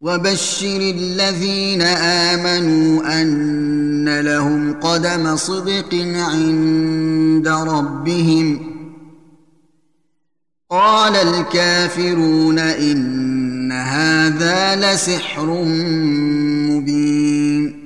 وبشر الذين آمنوا أن لهم قدم صدق عند ربهم. قال الكافرون إن هذا لسحر مبين.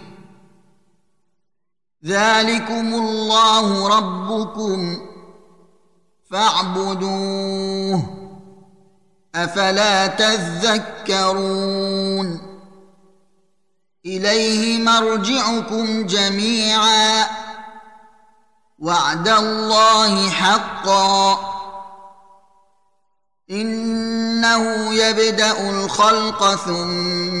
ذلكم الله ربكم فاعبدوه افلا تذكرون اليه مرجعكم جميعا وعد الله حقا انه يبدا الخلق ثم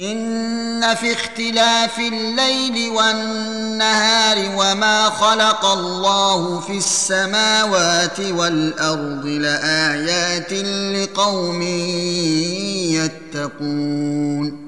إن في اختلاف الليل والنهار وما خلق الله في السماوات والأرض لآيات لقوم يتقون.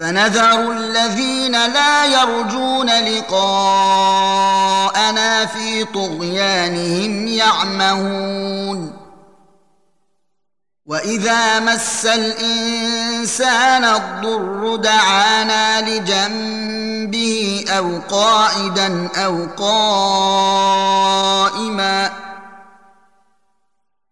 فنذر الذين لا يرجون لقاءنا في طغيانهم يعمهون. وإذا مس الإنسان الضر دعانا لجنبه أو قاعدا أو قائما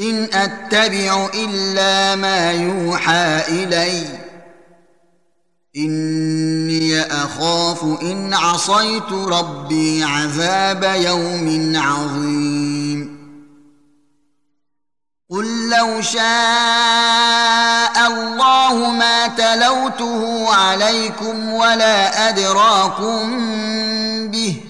إن أتبع إلا ما يوحى إلي. إني أخاف إن عصيت ربي عذاب يوم عظيم. قل لو شاء الله ما تلوته عليكم ولا أدراكم به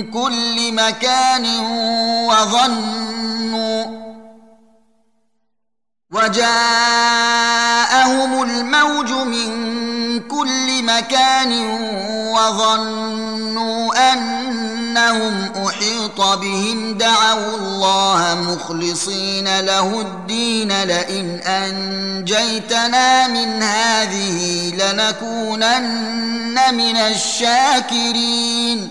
كل مكان وظنوا وجاءهم الموج من كل مكان وظنوا أنهم أحيط بهم. دعوا الله مخلصين له الدين. لئن أنجيتنا من هذه لنكونن من الشاكرين.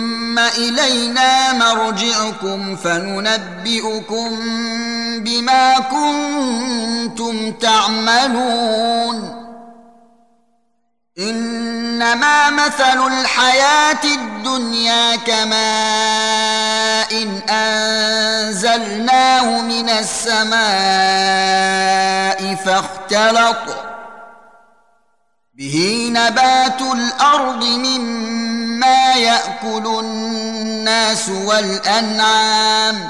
إلينا مرجعكم فننبئكم بما كنتم تعملون. إنما مثل الحياة الدنيا كماء إن أنزلناه من السماء فاختلط. به نبات الأرض مما يأكل الناس والأنعام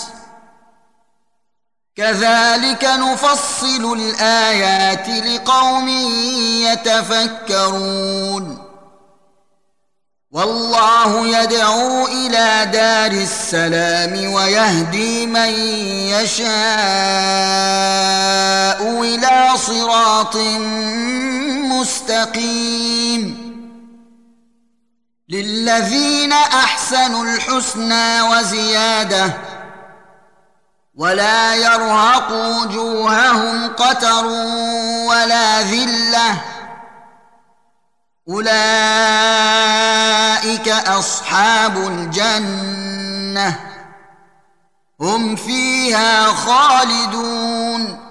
كذلك نفصل الآيات لقوم يتفكرون. والله يدعو إلى دار السلام ويهدي من يشاء إلى صراط مستقيم. للذين أحسنوا الحسنى وزيادة ولا يرهق وجوههم قتر ولا ذلة. أولئك أصحاب الجنة. هم فيها خالدون.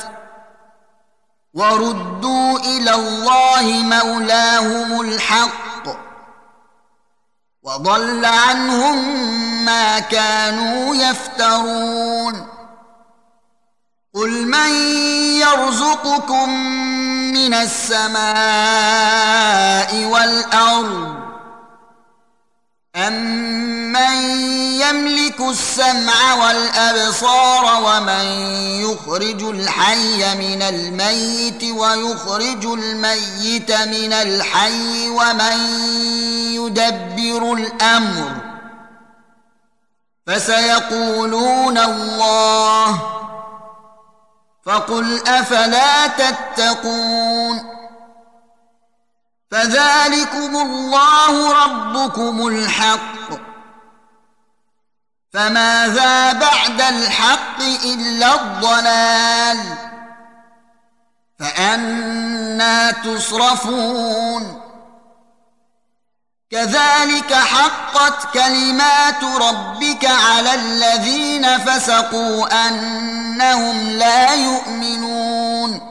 وردوا إلى الله مولاهم الحق وضل عنهم ما كانوا يفترون قل من يرزقكم من السماء والارض أَمَّن يَمْلِكُ السَّمْعَ وَالْأَبْصَارَ وَمَن يُخْرِجُ الْحَيَّ مِنَ الْمَيِّتِ وَيُخْرِجُ الْمَيِّتَ مِنَ الْحَيِّ وَمَن يُدَبِّرُ الْأَمْرَ فَسَيَقُولُونَ اللَّهُ فَقُلْ أَفَلَا تَتَّقُونَ فذلكم الله ربكم الحق. فماذا بعد الحق إلا الضلال. فأنا تصرفون. كذلك حقت كلمات ربك على الذين فسقوا أنهم لا يؤمنون.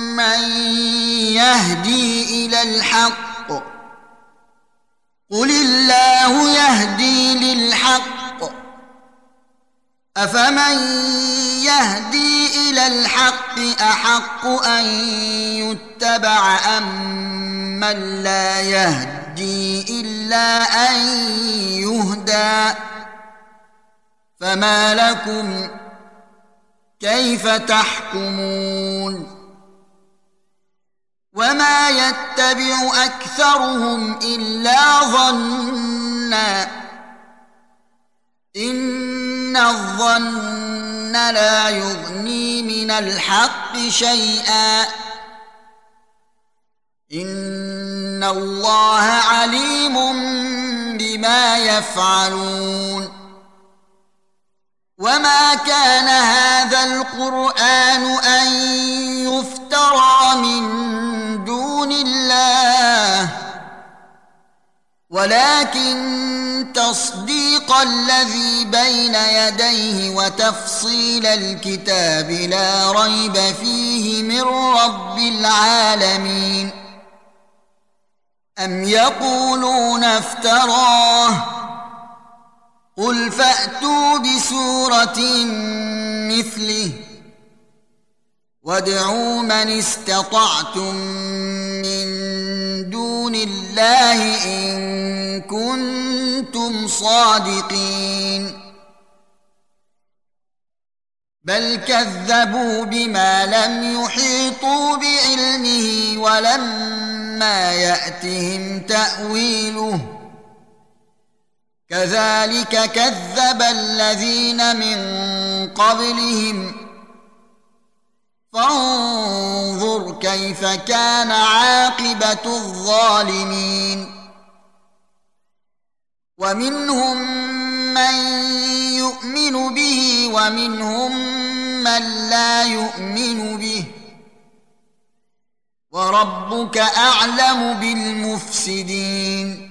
من يهدي إلى الحق. قل الله يهدي للحق. أفمن يهدي إلى الحق أحق أن يتبع أم من لا يهدي إلا أن يهدى؟ فما لكم كيف تحكمون؟ وما يتبع اكثرهم الا ظنا ان الظن لا يغني من الحق شيئا ان الله عليم بما يفعلون وما كان هذا القران ان يفترى من دون الله ولكن تصديق الذي بين يديه وتفصيل الكتاب لا ريب فيه من رب العالمين. أم يقولون افتراه؟ قل فأتوا بسورة مثله. وادعوا من استطعتم من دون الله ان كنتم صادقين بل كذبوا بما لم يحيطوا بعلمه ولما ياتهم تاويله كذلك كذب الذين من قبلهم فانظر كيف كان عاقبة الظالمين. ومنهم من يؤمن به ومنهم من لا يؤمن به. وربك أعلم بالمفسدين.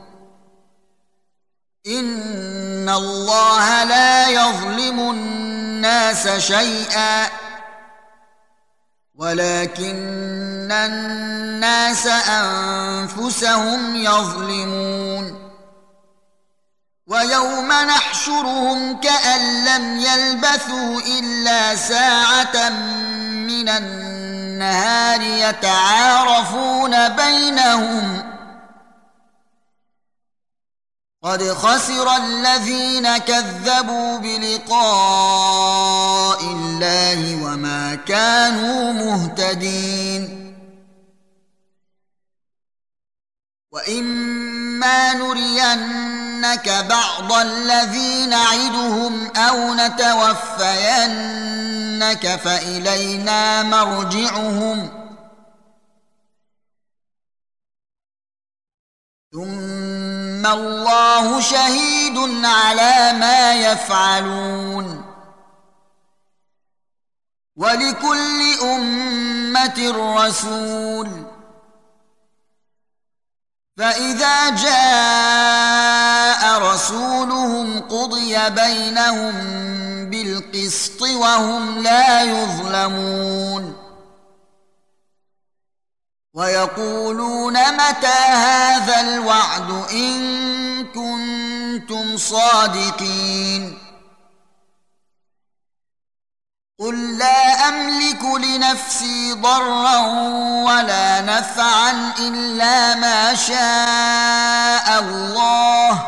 ان الله لا يظلم الناس شيئا ولكن الناس انفسهم يظلمون ويوم نحشرهم كان لم يلبثوا الا ساعه من النهار يتعارفون بينهم قد خسر الذين كذبوا بلقاء الله وما كانوا مهتدين. وإما نرينك بعض الذي نعدهم أو نتوفينك فإلينا مرجعهم. ثم الله شهيد على ما يفعلون. ولكل أمة رسول. فإذا جاء رسولهم قضي بينهم بالقسط وهم لا يظلمون. ويقولون متى هذا الوعد إن كنتم صادقين؟ قل لا أملك لنفسي ضرا ولا نفعا إلا ما شاء الله.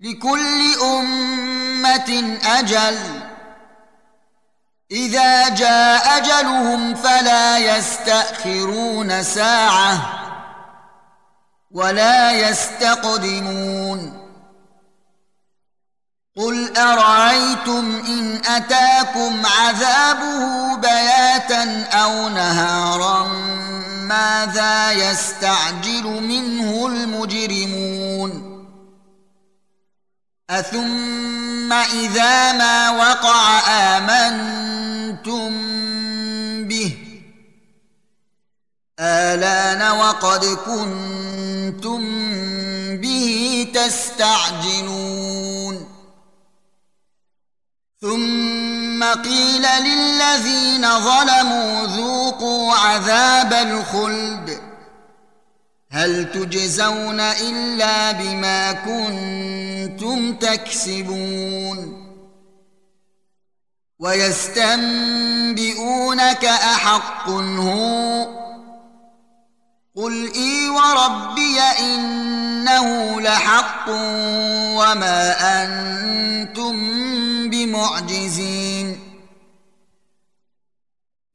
لكل أمة أجل. إذا جاء أجلهم فلا يستأخرون ساعة ولا يستقدمون. قل أرأيتم إن أتاكم عذابه بياتا أو نهارا ماذا يستعجل منه المجرمون؟ أثم إذا ما وقع آمنتم به. آلان وقد كنتم به تستعجلون. ثم قيل للذين ظلموا ذوقوا عذاب الخلد. هل تجزون إلا بما كنتم تكسبون ويستنبئونك أحق هو قل إي وربي إنه لحق وما أنتم بمعجزين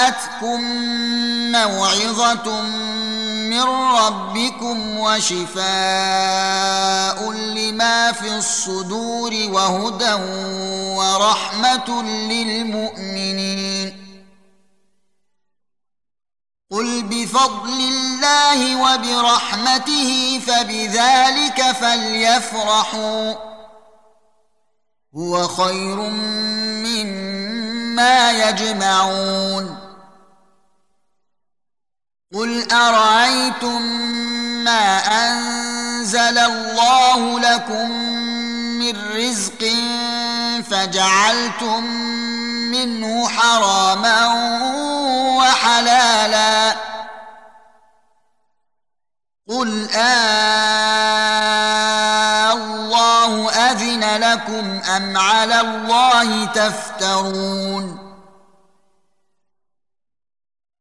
جاءتكم موعظة من ربكم وشفاء لما في الصدور وهدى ورحمة للمؤمنين. قل بفضل الله وبرحمته فبذلك فليفرحوا. هو خير مما يجمعون. قل ارايتم ما انزل الله لكم من رزق فجعلتم منه حراما وحلالا قل آه الله أذن لكم أم على الله تفترون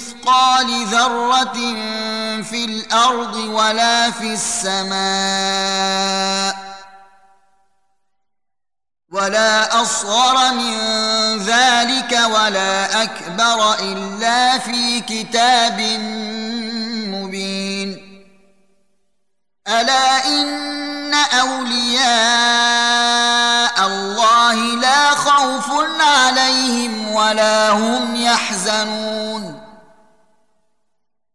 مثقال ذرة في الأرض ولا في السماء ولا أصغر من ذلك ولا أكبر إلا في كتاب مبين. ألا إن أولياء الله لا خوف عليهم ولا هم يحزنون.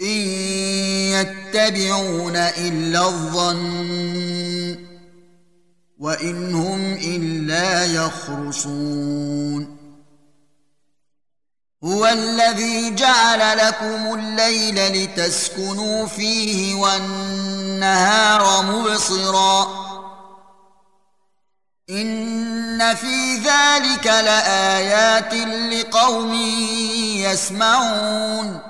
إن يتبعون إلا الظن وإن هم إلا يخرصون. هو الذي جعل لكم الليل لتسكنوا فيه والنهار مبصرا. إن في ذلك لآيات لقوم يسمعون.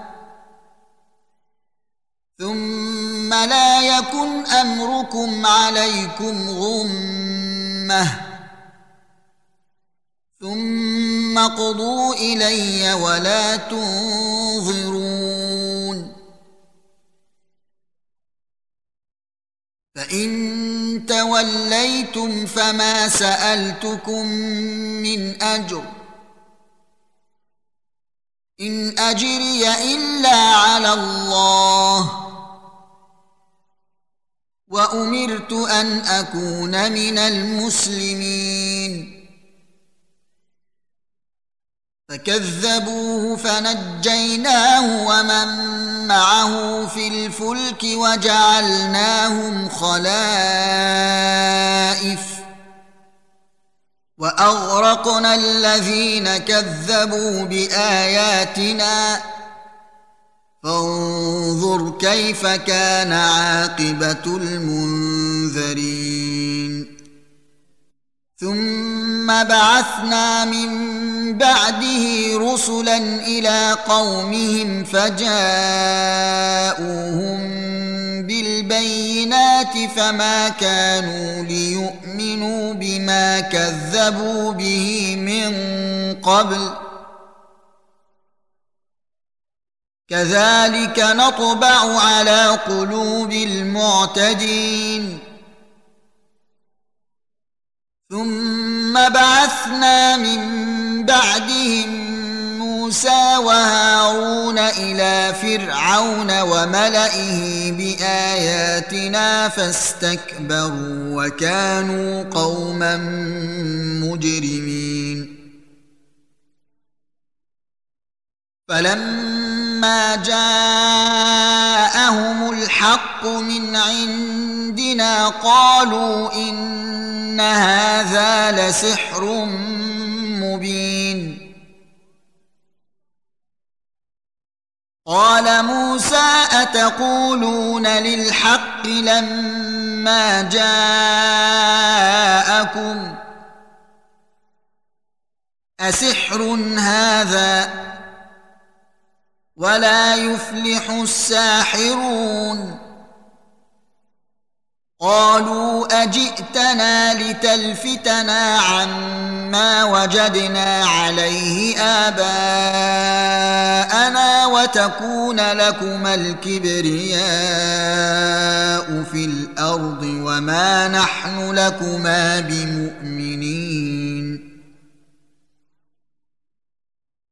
ثم لا يكن أمركم عليكم غمة. ثم قضوا إلي ولا تنظرون. فإن توليتم فما سألتكم من أجر. إن أجري إلا على الله. وأمرت أن أكون من المسلمين. فكذبوه فنجيناه ومن معه في الفلك وجعلناهم خلائف. وأغرقنا الذين كذبوا بآياتنا فانظر كيف كان عاقبة المنذرين. ثم بعثنا من بعده رسلا إلى قومهم فجاءوهم بالبينات فما كانوا ليؤمنوا بما كذبوا به من قبل. كذلك نطبع على قلوب المعتدين. ثم بعثنا من بعدهم موسى وهارون إلى فرعون وملئه بآياتنا فاستكبروا وكانوا قوما مجرمين. فلما جاءهم جاءهم الحق من عندنا قالوا ان هذا لسحر مبين. قال موسى اتقولون للحق لما جاءكم؟ اسحر هذا ولا يفلح الساحرون. قالوا أجئتنا لتلفتنا عما وجدنا عليه آباءنا وتكون لكما الكبرياء في الأرض وما نحن لكما بمؤمنين.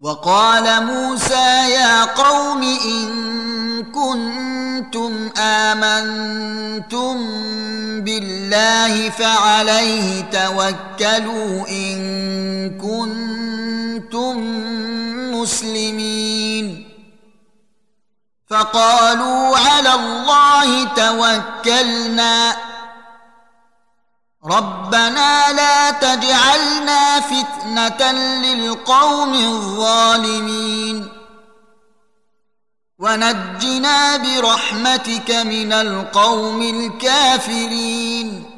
وقال موسى يا قوم إن كنتم آمنتم بالله فعليه توكلوا إن كنتم مسلمين. فقالوا على الله توكلنا. ربنا لا تجعلنا فتنة للقوم الظالمين. ونجنا برحمتك من القوم الكافرين.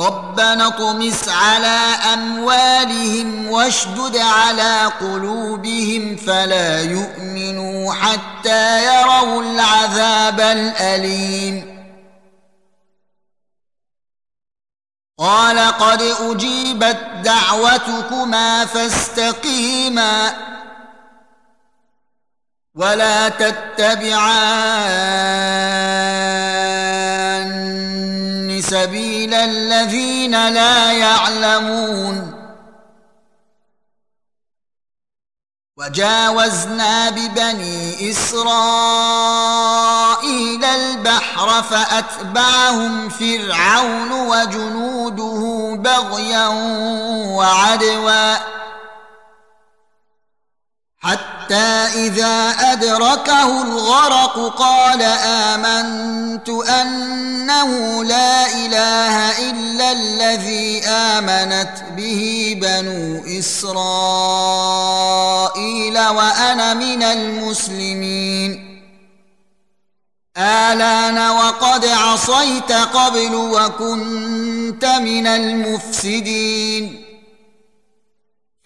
ربنا اطمس على أموالهم واشدد على قلوبهم فلا يؤمنوا حتى يروا العذاب الأليم. قال قد أجيبت دعوتكما فاستقيما ولا تتبعان. سبيل الذين لا يعلمون. وجاوزنا ببني إسرائيل البحر فأتبعهم فرعون وجنوده بغيا وعدوا. حتى إذا أدركه الغرق قال آمنت أنه لا إله إلا الذي آمنت به بنو إسرائيل وأنا من المسلمين. آلان وقد عصيت قبل وكنت من المفسدين.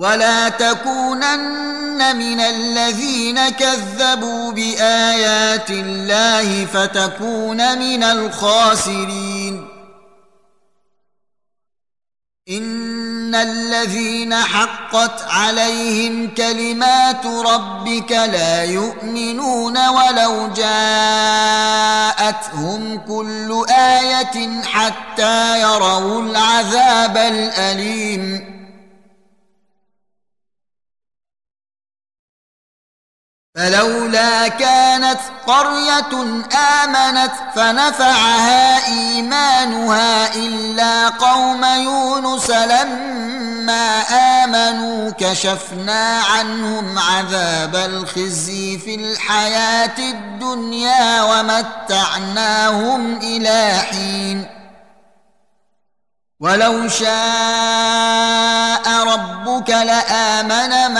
ولا تكونن من الذين كذبوا بايات الله فتكون من الخاسرين ان الذين حقت عليهم كلمات ربك لا يؤمنون ولو جاءتهم كل إيه حتى يروا العذاب الاليم فلولا كانت قرية آمنت فنفعها إيمانها إلا قوم يونس لما آمنوا كشفنا عنهم عذاب الخزي في الحياة الدنيا ومتعناهم إلى حين. ولو شاء ربك لآمن من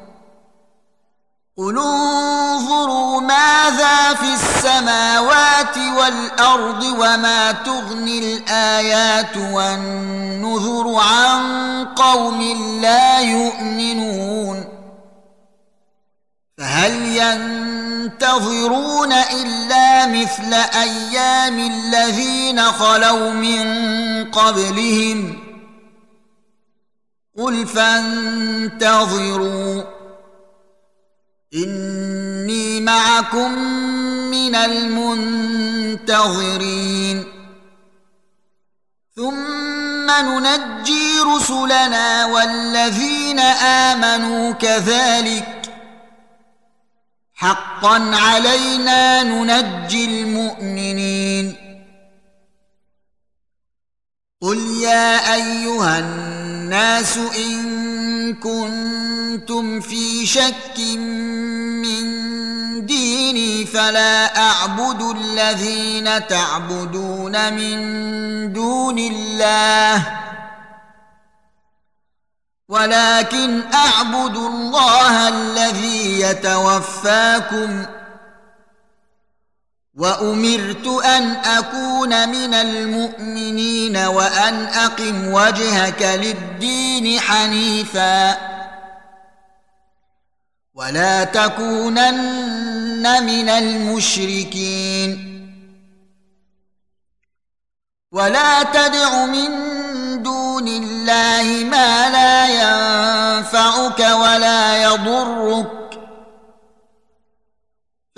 قل انظروا ماذا في السماوات والارض وما تغني الايات والنذر عن قوم لا يؤمنون فهل ينتظرون الا مثل أيام الذين خلوا من قبلهم قل فانتظروا إني معكم من المنتظرين. ثم ننجي رسلنا والذين آمنوا كذلك. حقا علينا ننجي المؤمنين. قل يا أيها الناس إن كنتم في شك من ديني فلا أعبد الذين تعبدون من دون الله ولكن أعبد الله الذي يتوفاكم وأمرت أن أكون من المؤمنين وأن أقم وجهك للدين حنيفا. ولا تكونن من المشركين. ولا تدع من دون الله ما لا ينفعك ولا يضرك.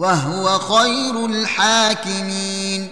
وهو خير الحاكمين